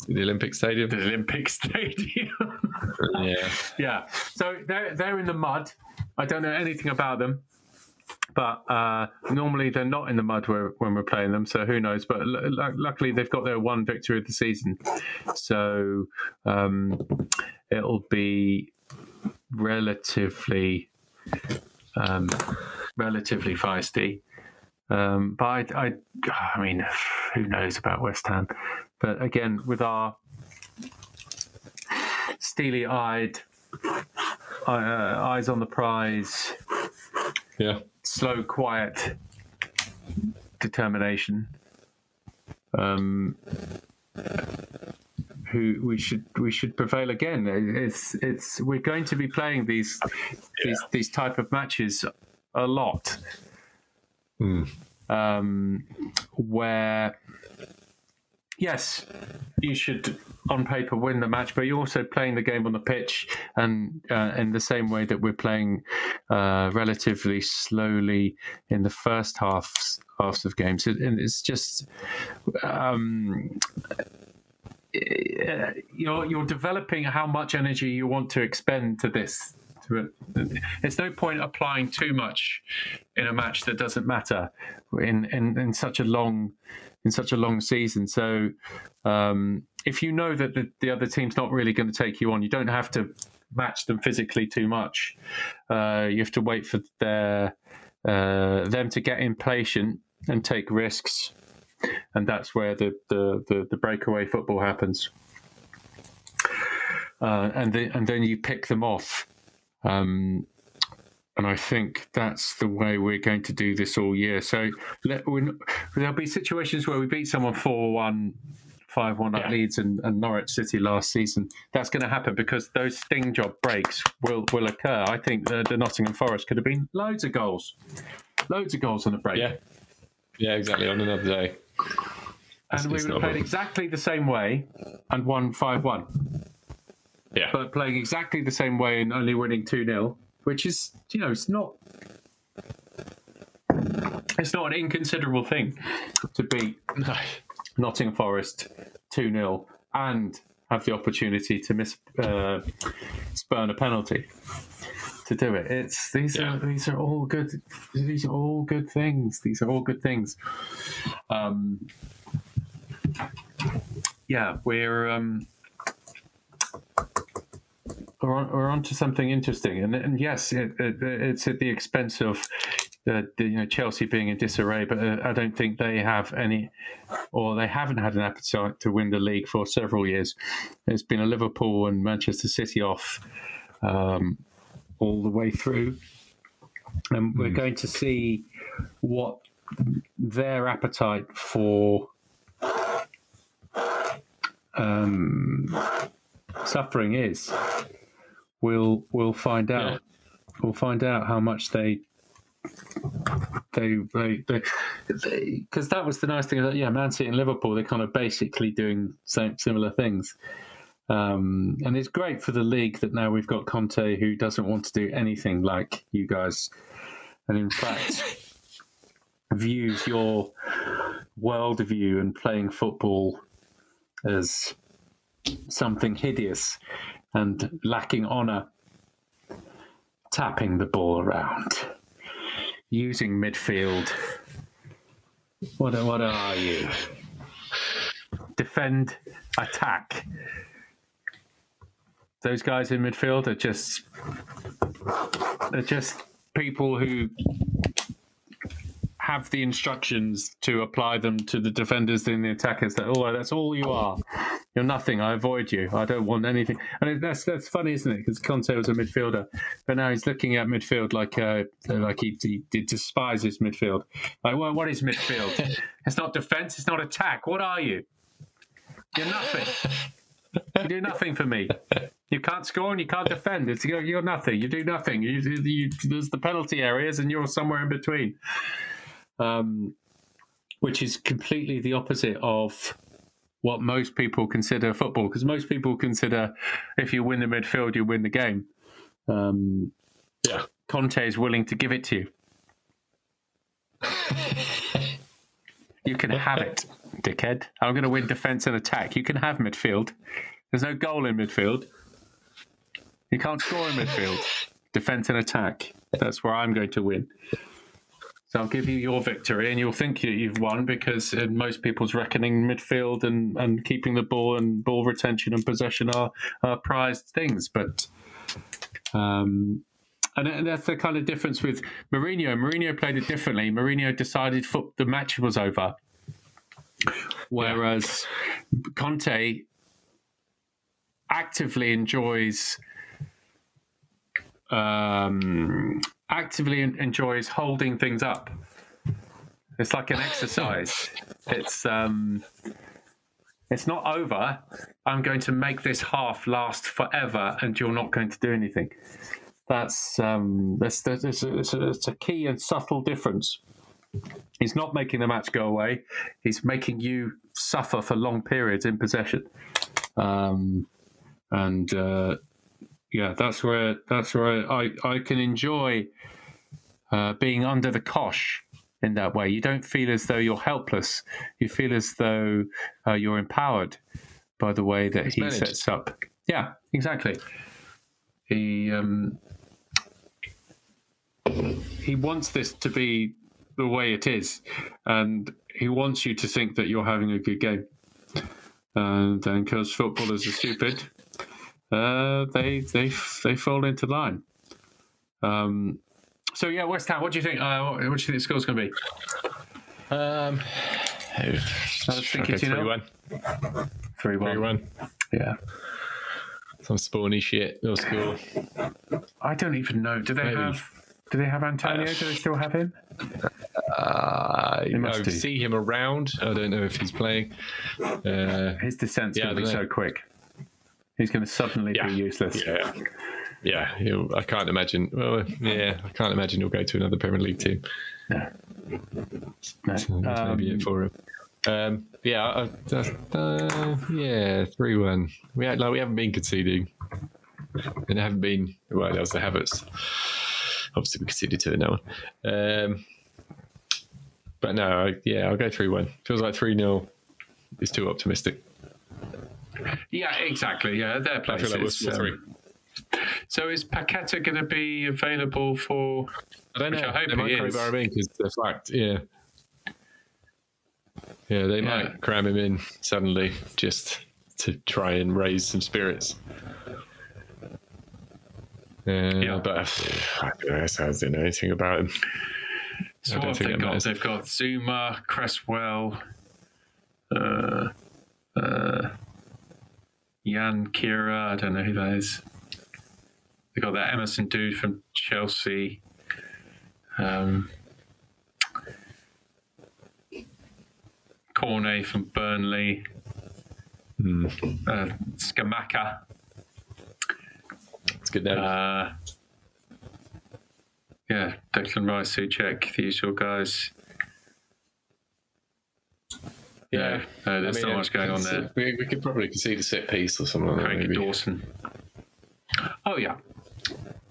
Speaker 3: The Olympic Stadium.
Speaker 2: the Olympic <laughs> Stadium.
Speaker 3: yeah.
Speaker 2: yeah, so they're they're in the mud. I don't know anything about them, but uh, normally they're not in the mud where, when we're playing them. So who knows? But l- l- luckily they've got their one victory of the season, so um, it'll be relatively um, relatively feisty. Um, but I, I, I mean, who knows about West Ham? But again, with our steely-eyed, uh, eyes on the prize,
Speaker 3: Yeah.
Speaker 2: slow, quiet determination. Um, who we should we should prevail again. It's it's we're going to be playing these these these type of matches a lot,
Speaker 3: Hmm.
Speaker 2: um, where yes, you should on paper win the match, but you're also playing the game on the pitch, and uh, in the same way that we're playing uh, relatively slowly in the first half halves of games. It, and it's just um, you're you're developing how much energy you want to expend to this. it's no point applying too much in a match that doesn't matter in in, in such a long in such a long season. So um, if you know that the, the other team's not really going to take you on, you don't have to match them physically too much. Uh, you have to wait for their uh, them to get impatient and take risks, and that's where the the, the, the breakaway football happens. Uh, and the, and then you pick them off. Um, and I think that's the way we're going to do this all year. So let, there'll be situations where we beat someone 4 1, 5 1 at Leeds and, and, Norwich City last season. That's going to happen because those sting job breaks will, will occur. I think the, the Nottingham Forest could have been loads of goals. Loads of goals on a break.
Speaker 3: Yeah. Yeah, exactly. On another day.
Speaker 2: And we would have played exactly the same way and won 5 1.
Speaker 3: Yeah.
Speaker 2: But playing exactly the same way and only winning 2 0 which is you know it's not it's not an inconsiderable thing to beat <laughs> Nottingham Forest two 0 and have the opportunity to miss uh, spurn a penalty to do it. It's these yeah. are these are all good. These are all good things. These are all good things. Um, yeah, we're um, we're on, we're on to something interesting, and, and yes, it, it, it's at the expense of the, the, you know Chelsea being in disarray, but uh, I don't think they have any, or they haven't had an appetite to win the league for several years. It's been a Liverpool and Manchester City off um, all the way through, and we're mm. going to see what their appetite for um, suffering is we'll we'll find out. Yeah. We'll find out how much they they they they because that was the nice thing that yeah, Man City and Liverpool they're kind of basically doing same, similar things. Um, and it's great for the league that now we've got Conte who doesn't want to do anything like you guys, and in fact <laughs> views your worldview and playing football as something hideous and lacking honour, tapping the ball around, using midfield. What, what are you? Defend, attack. Those guys in midfield are just are just people who have the instructions to apply them to the defenders and the attackers. That oh, that's all you are. You're nothing. I avoid you. I don't want anything. And that's that's funny, isn't it? Because Conte was a midfielder, but now he's looking at midfield like uh, like he, he, he despises midfield. Like, well, what is midfield? <laughs> it's not defense. It's not attack. What are you? You're nothing. you do nothing for me. You can't score and you can't defend. It's you're, you're nothing. You do nothing. You, you, there's the penalty areas, and you're somewhere in between um, which is completely the opposite of what most people consider football. Because most people consider if you win the midfield, you win the game. Um,
Speaker 3: yeah,
Speaker 2: Conte is willing to give it to you. you can have it, dickhead. I'm going to win defense and attack. You can have midfield. There's no goal in midfield. You can't score in midfield. Defense and attack. That's where I'm going to win. So I'll give you your victory, and you'll think you've won because in most people's reckoning, midfield and, and keeping the ball and ball retention and possession are, are prized things. But um, and that's the kind of difference with Mourinho. Mourinho played it differently. Mourinho decided the match was over, whereas yeah. Conte actively enjoys um, actively enjoys holding things up. It's like an exercise. <laughs> it's um, it's not over. I'm going to make this half last forever, and you're not going to do anything. That's um, that's, that's it's, a, it's, a, it's a key and subtle difference He's not making the match go away. He's making you suffer for long periods in possession. Um, and uh, yeah, that's where that's where I, I can enjoy uh, being under the cosh in that way. You don't feel as though you're helpless. You feel as though uh, you're empowered by the way that
Speaker 3: It's
Speaker 2: he
Speaker 3: managed.
Speaker 2: sets up. Yeah, exactly. He um, he wants this to be the way it is, and he wants you to think that you're having a good game. And then, because footballers are stupid, uh, they they they fall into line. Um, so yeah, West Ham. What do you think? Uh, what, what do you think the score's going to be?
Speaker 3: Um, I
Speaker 2: was thinking
Speaker 3: okay,
Speaker 2: 2-0.
Speaker 3: 3-1.
Speaker 2: Three
Speaker 3: 3-1.
Speaker 2: Yeah.
Speaker 3: Some spawny shit. They'll score.
Speaker 2: I don't even know. Do they
Speaker 3: Maybe.
Speaker 2: have? Do they have Antonio? do they still have him?
Speaker 3: Uh,
Speaker 2: must
Speaker 3: I
Speaker 2: do.
Speaker 3: see him around. I don't know if he's playing. Uh,
Speaker 2: His descent's
Speaker 3: Yeah,
Speaker 2: going to be so quick. He's going to suddenly
Speaker 3: Yeah.
Speaker 2: be useless.
Speaker 3: yeah, yeah. He'll, I can't imagine. Well, yeah, I can't imagine he'll go to another Premier League team.
Speaker 2: No.
Speaker 3: So that's maybe
Speaker 2: Um,
Speaker 3: it for him. Um, yeah, I- uh, yeah, three one. We had, like we haven't been conceding, and haven't been. Well, that was the habits. Obviously, we conceded to no one. Um, but no, I, yeah, I'll go three one. Feels like three 0 is too optimistic.
Speaker 2: Yeah, exactly. Yeah, their
Speaker 3: feel like
Speaker 2: is, um. So is Paqueta going to be available for?
Speaker 3: I don't know.
Speaker 2: I hope
Speaker 3: they might
Speaker 2: he
Speaker 3: crowbar him in because they're fucked. Yeah. Yeah, they
Speaker 2: Yeah.
Speaker 3: might cram him in suddenly just to try and raise some spirits. Uh,
Speaker 2: Yeah.
Speaker 3: But <sighs> I don't know I don't know anything about him.
Speaker 2: So
Speaker 3: I
Speaker 2: what
Speaker 3: don't
Speaker 2: have
Speaker 3: think
Speaker 2: they got?
Speaker 3: matters.
Speaker 2: They've got Zouma, Cresswell, uh, uh, Jan Kira. I don't know who that is. They got that Emerson dude from Chelsea. Um, Cornet from Burnley.
Speaker 3: Hmm.
Speaker 2: Uh, Scamacca.
Speaker 3: It's good now.
Speaker 2: Uh, yeah, Declan Rice, Soucek, the usual guys.
Speaker 3: Yeah.
Speaker 2: uh, there's
Speaker 3: I
Speaker 2: so much going on there.
Speaker 3: We, we could probably concede a set piece or something like that.
Speaker 2: Craig
Speaker 3: Maybe.
Speaker 2: Dawson. Oh yeah,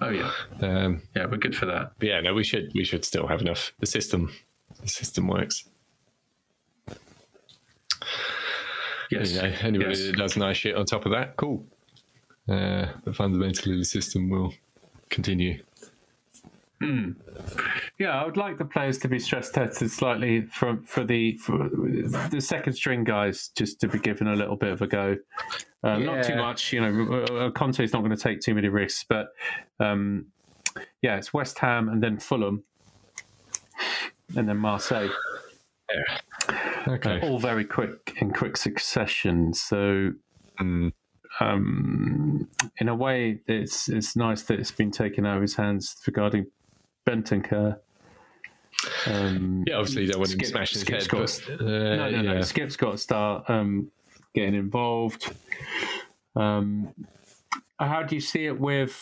Speaker 2: oh yeah,
Speaker 3: Um,
Speaker 2: yeah. We're good for that.
Speaker 3: yeah, no, we should we should still have enough. The system, the system works.
Speaker 2: Yes.
Speaker 3: You know, anybody
Speaker 2: Yes.
Speaker 3: that does nice shit on top of that, cool. Uh, but fundamentally, the system will continue.
Speaker 2: Yeah, I would like the players to be stress tested slightly for for the for the second string guys, just to be given a little bit of a go. Um, Not too much, you know. uh, Conte's not going to take too many risks, but um, yeah, it's West Ham and then Fulham, and then Marseille.
Speaker 3: Okay.
Speaker 2: all very quick in quick succession. So,
Speaker 3: Mm.
Speaker 2: um, in a way, it's it's nice that it's been taken out of his hands regarding Bentancur. Um,
Speaker 3: Yeah, obviously you don't want him
Speaker 2: Skip-
Speaker 3: smashing his
Speaker 2: Skip's
Speaker 3: head,
Speaker 2: got
Speaker 3: but uh,
Speaker 2: no, no, no. Skip's got to start um, getting involved. Um, how do you see it with?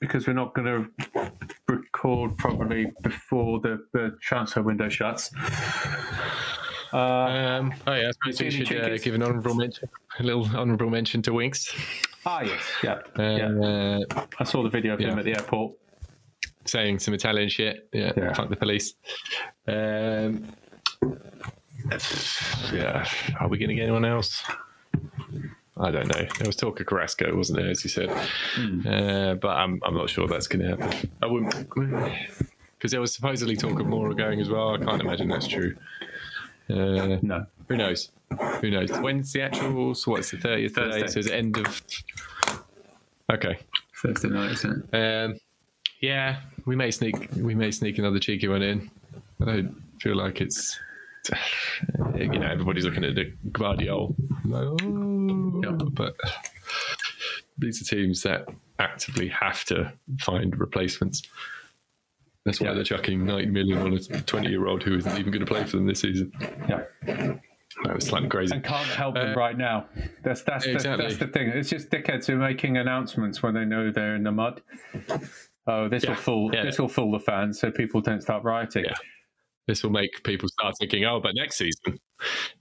Speaker 2: Because we're not going to record probably before the, the transfer window shuts. Uh,
Speaker 3: Um, oh yeah, I suppose we should uh, give an honourable mention, a little honourable mention to Winks,
Speaker 2: ah, yes, yeah,
Speaker 3: uh,
Speaker 2: yeah. I saw the video of him at the airport.
Speaker 3: Saying some Italian shit. Yeah,
Speaker 2: Yeah.
Speaker 3: fuck the police. Um, yeah, are we going to get anyone else? I don't know. There was talk of Carrasco, wasn't there, as you said? Uh, but I'm, I'm not sure that's going to happen. I wouldn't, because there was supposedly talk of Moura going as well. I can't imagine that's true. Uh,
Speaker 2: No,
Speaker 3: who knows? Who knows? When's the actual? So what's the thirtieth today?
Speaker 2: Thursday.
Speaker 3: So it's end of. Okay.
Speaker 2: Thursday night, isn't it?
Speaker 3: Um, yeah, we may sneak. We may sneak another cheeky one in. I don't feel like it's. <sighs> You know, everybody's looking at the Guardiola, like, oh, but these are teams that actively have to find replacements. That's why
Speaker 2: Yeah.
Speaker 3: they're chucking 90 million on a 20 year old who isn't even going to play for them this season.
Speaker 2: Yeah,
Speaker 3: That was slightly crazy.
Speaker 2: and can't help them
Speaker 3: Uh,
Speaker 2: right now. That's that's the,
Speaker 3: exactly.
Speaker 2: that's the thing. It's just dickheads who are making announcements when they know they're in the mud. Oh, this will
Speaker 3: Yeah,
Speaker 2: fool
Speaker 3: yeah.
Speaker 2: this will fool the fans, so people don't start rioting.
Speaker 3: Yeah. this will make people start thinking, oh, but next season,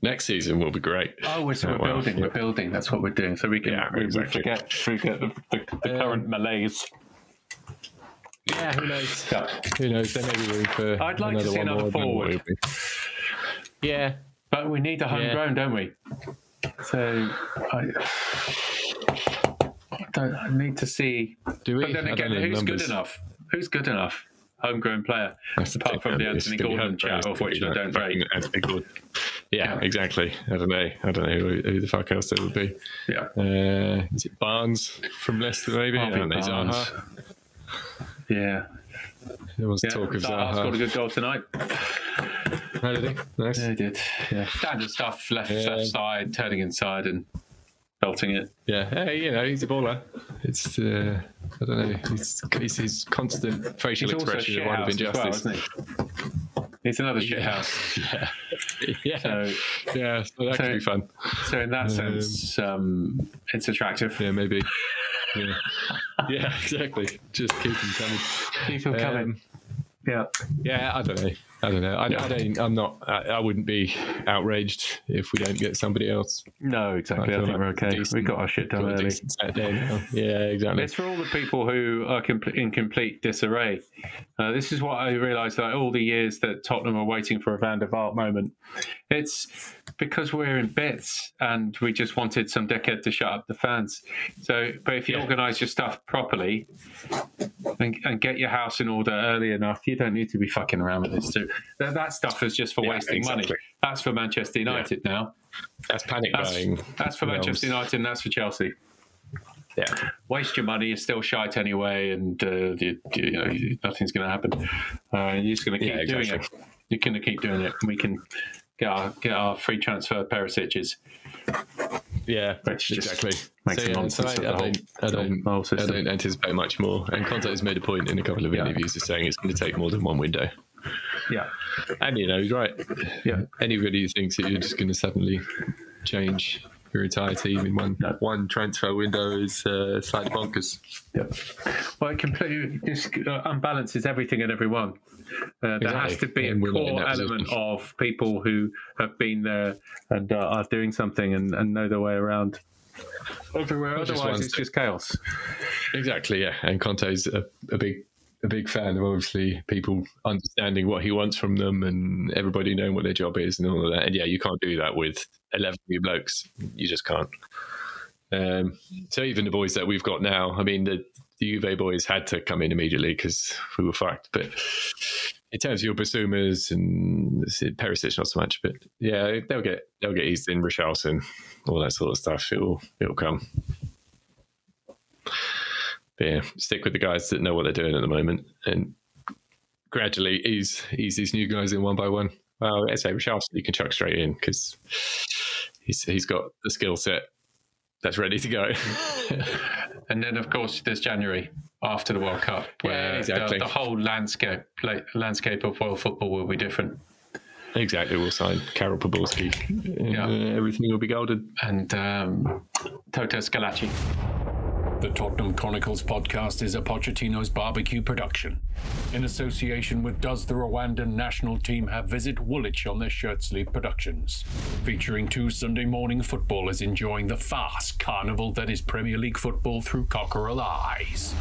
Speaker 3: next season will be great.
Speaker 2: Oh, we're, so
Speaker 3: Oh,
Speaker 2: we're
Speaker 3: well,
Speaker 2: building. We're building. That's what we're doing. So we can we, we
Speaker 3: exactly.
Speaker 2: forget forget the, the, the
Speaker 3: Um,
Speaker 2: current malaise.
Speaker 3: Yeah, who knows? Who knows? There may be room for.
Speaker 2: I'd like to
Speaker 3: another
Speaker 2: see
Speaker 3: one
Speaker 2: another
Speaker 3: more,
Speaker 2: forward.
Speaker 3: Yeah,
Speaker 2: But we need a homegrown, don't we? So I don't I need to see.
Speaker 3: do we?
Speaker 2: But then again, who's
Speaker 3: numbers.
Speaker 2: good enough? Who's good enough? Homegrown player,
Speaker 3: That's
Speaker 2: apart from the Anthony Gordon chat, of which I don't rate.
Speaker 3: Anthony Gordon. Yeah, exactly. I don't know. I don't know who, who the fuck else it would be.
Speaker 2: Yeah.
Speaker 3: Uh, is it Barnes from Leicester? Maybe. I don't know.
Speaker 2: Barnes.
Speaker 3: Zaha.
Speaker 2: Yeah.
Speaker 3: There was
Speaker 2: Yeah.
Speaker 3: talk of
Speaker 2: Zaha scored a good goal tonight.
Speaker 3: How did he? Nice.
Speaker 2: Yeah, he did. Yeah. Standard stuff. Left,
Speaker 3: Yeah.
Speaker 2: left side, turning inside and it.
Speaker 3: Yeah, hey, you know, he's a baller. It's, uh, I don't know, he's his constant facial
Speaker 2: He's
Speaker 3: expression of one of
Speaker 2: well,
Speaker 3: injustice.
Speaker 2: he? He's another shit house.
Speaker 3: yeah, <laughs> yeah,
Speaker 2: So,
Speaker 3: yeah. So that
Speaker 2: so-
Speaker 3: could be fun.
Speaker 2: so in that sense, um, it's attractive.
Speaker 3: Yeah, maybe. <laughs> Yeah, yeah, exactly. Just keep him coming.
Speaker 2: Keep him coming.
Speaker 3: Um,
Speaker 2: yeah.
Speaker 3: yeah, I don't know. I don't know. I, I don't. I'm not. I, I wouldn't be outraged if we don't get somebody else.
Speaker 2: No, exactly. I,
Speaker 3: feel
Speaker 2: think
Speaker 3: like
Speaker 2: we're okay.
Speaker 3: decent-
Speaker 2: we got our shit done early.
Speaker 3: decent Saturday now. Yeah, exactly.
Speaker 2: It's for all the people who are compl- in complete disarray. Uh, this is what I realised that all the years that Tottenham are waiting for a Van der Vaart moment, it's because we're in bits and we just wanted some dickhead to shut up the fans. So, but if you
Speaker 3: Yeah.
Speaker 2: organise your stuff properly and, and get your house in order early enough, you don't need to be fucking around with this too. That, that stuff is just for
Speaker 3: Yeah,
Speaker 2: wasting money. That's for Manchester United now.
Speaker 3: That's panic
Speaker 2: That's,
Speaker 3: buying.
Speaker 2: that's for
Speaker 3: realms.
Speaker 2: Manchester United and that's for Chelsea
Speaker 3: Yeah.
Speaker 2: waste your money. You're still shite anyway, and uh, you, you know nothing's going to happen. Uh, you're just going to keep
Speaker 3: Yeah,
Speaker 2: doing it. You're going to keep doing it. We can get our get our free transfer Perisic's.
Speaker 3: Yeah,
Speaker 2: Which just
Speaker 3: exactly.
Speaker 2: makes
Speaker 3: so,
Speaker 2: a
Speaker 3: yeah,
Speaker 2: nonsense
Speaker 3: so
Speaker 2: of
Speaker 3: I, I don't, I don't,
Speaker 2: whole
Speaker 3: I don't anticipate much more. And Conte has made a point in a couple of
Speaker 2: Yeah.
Speaker 3: interviews of saying it's going to take more than one window.
Speaker 2: Yeah,
Speaker 3: And you know, he's right.
Speaker 2: yeah.
Speaker 3: Anybody who thinks that you're just going to suddenly change your entire team in one
Speaker 2: No.
Speaker 3: one transfer window is uh, slightly bonkers.
Speaker 2: Yeah. Well, it completely just uh, unbalances everything and everyone. Uh, there has to be a
Speaker 3: And
Speaker 2: core element of people who have been there and uh, are doing something and, and know their way around. Everywhere,
Speaker 3: Not just
Speaker 2: otherwise
Speaker 3: one
Speaker 2: it's just chaos.
Speaker 3: Exactly, yeah. And Conte's a, a big a big fan of obviously people understanding what he wants from them and everybody knowing what their job is and all of that. And yeah, you can't do that with eleven new blokes. You just can't. Um, so even the boys that we've got now, I mean, the, the boys had to come in immediately because we were fucked. But in terms of your Bissoumas and Perisic, not so much. But yeah, they'll get they'll get eased in, Richarlison, all that sort of stuff. It'll it'll come. Yeah, stick with the guys that know what they're doing at the moment, and gradually ease ease these new guys in one by one. Well, I'd say Richarlison you can chuck straight in because he's he's got the skill set that's ready to go. <laughs>
Speaker 2: And then, of course, there's January after the World Cup, where
Speaker 3: Yeah, exactly.
Speaker 2: the, the whole landscape la- landscape of world football will be different.
Speaker 3: exactly, we'll sign Karel Poborsky.
Speaker 2: Yeah.
Speaker 3: uh, everything will be golden.
Speaker 2: And um, Toto Schillaci.
Speaker 1: The Tottenham Chronicles podcast is a Pochettino's barbecue production. In association with Does the Rwandan national team have Visit Woolwich on their shirt sleeve productions? Featuring two Sunday morning footballers enjoying the fast carnival that is Premier League football through cockerel eyes.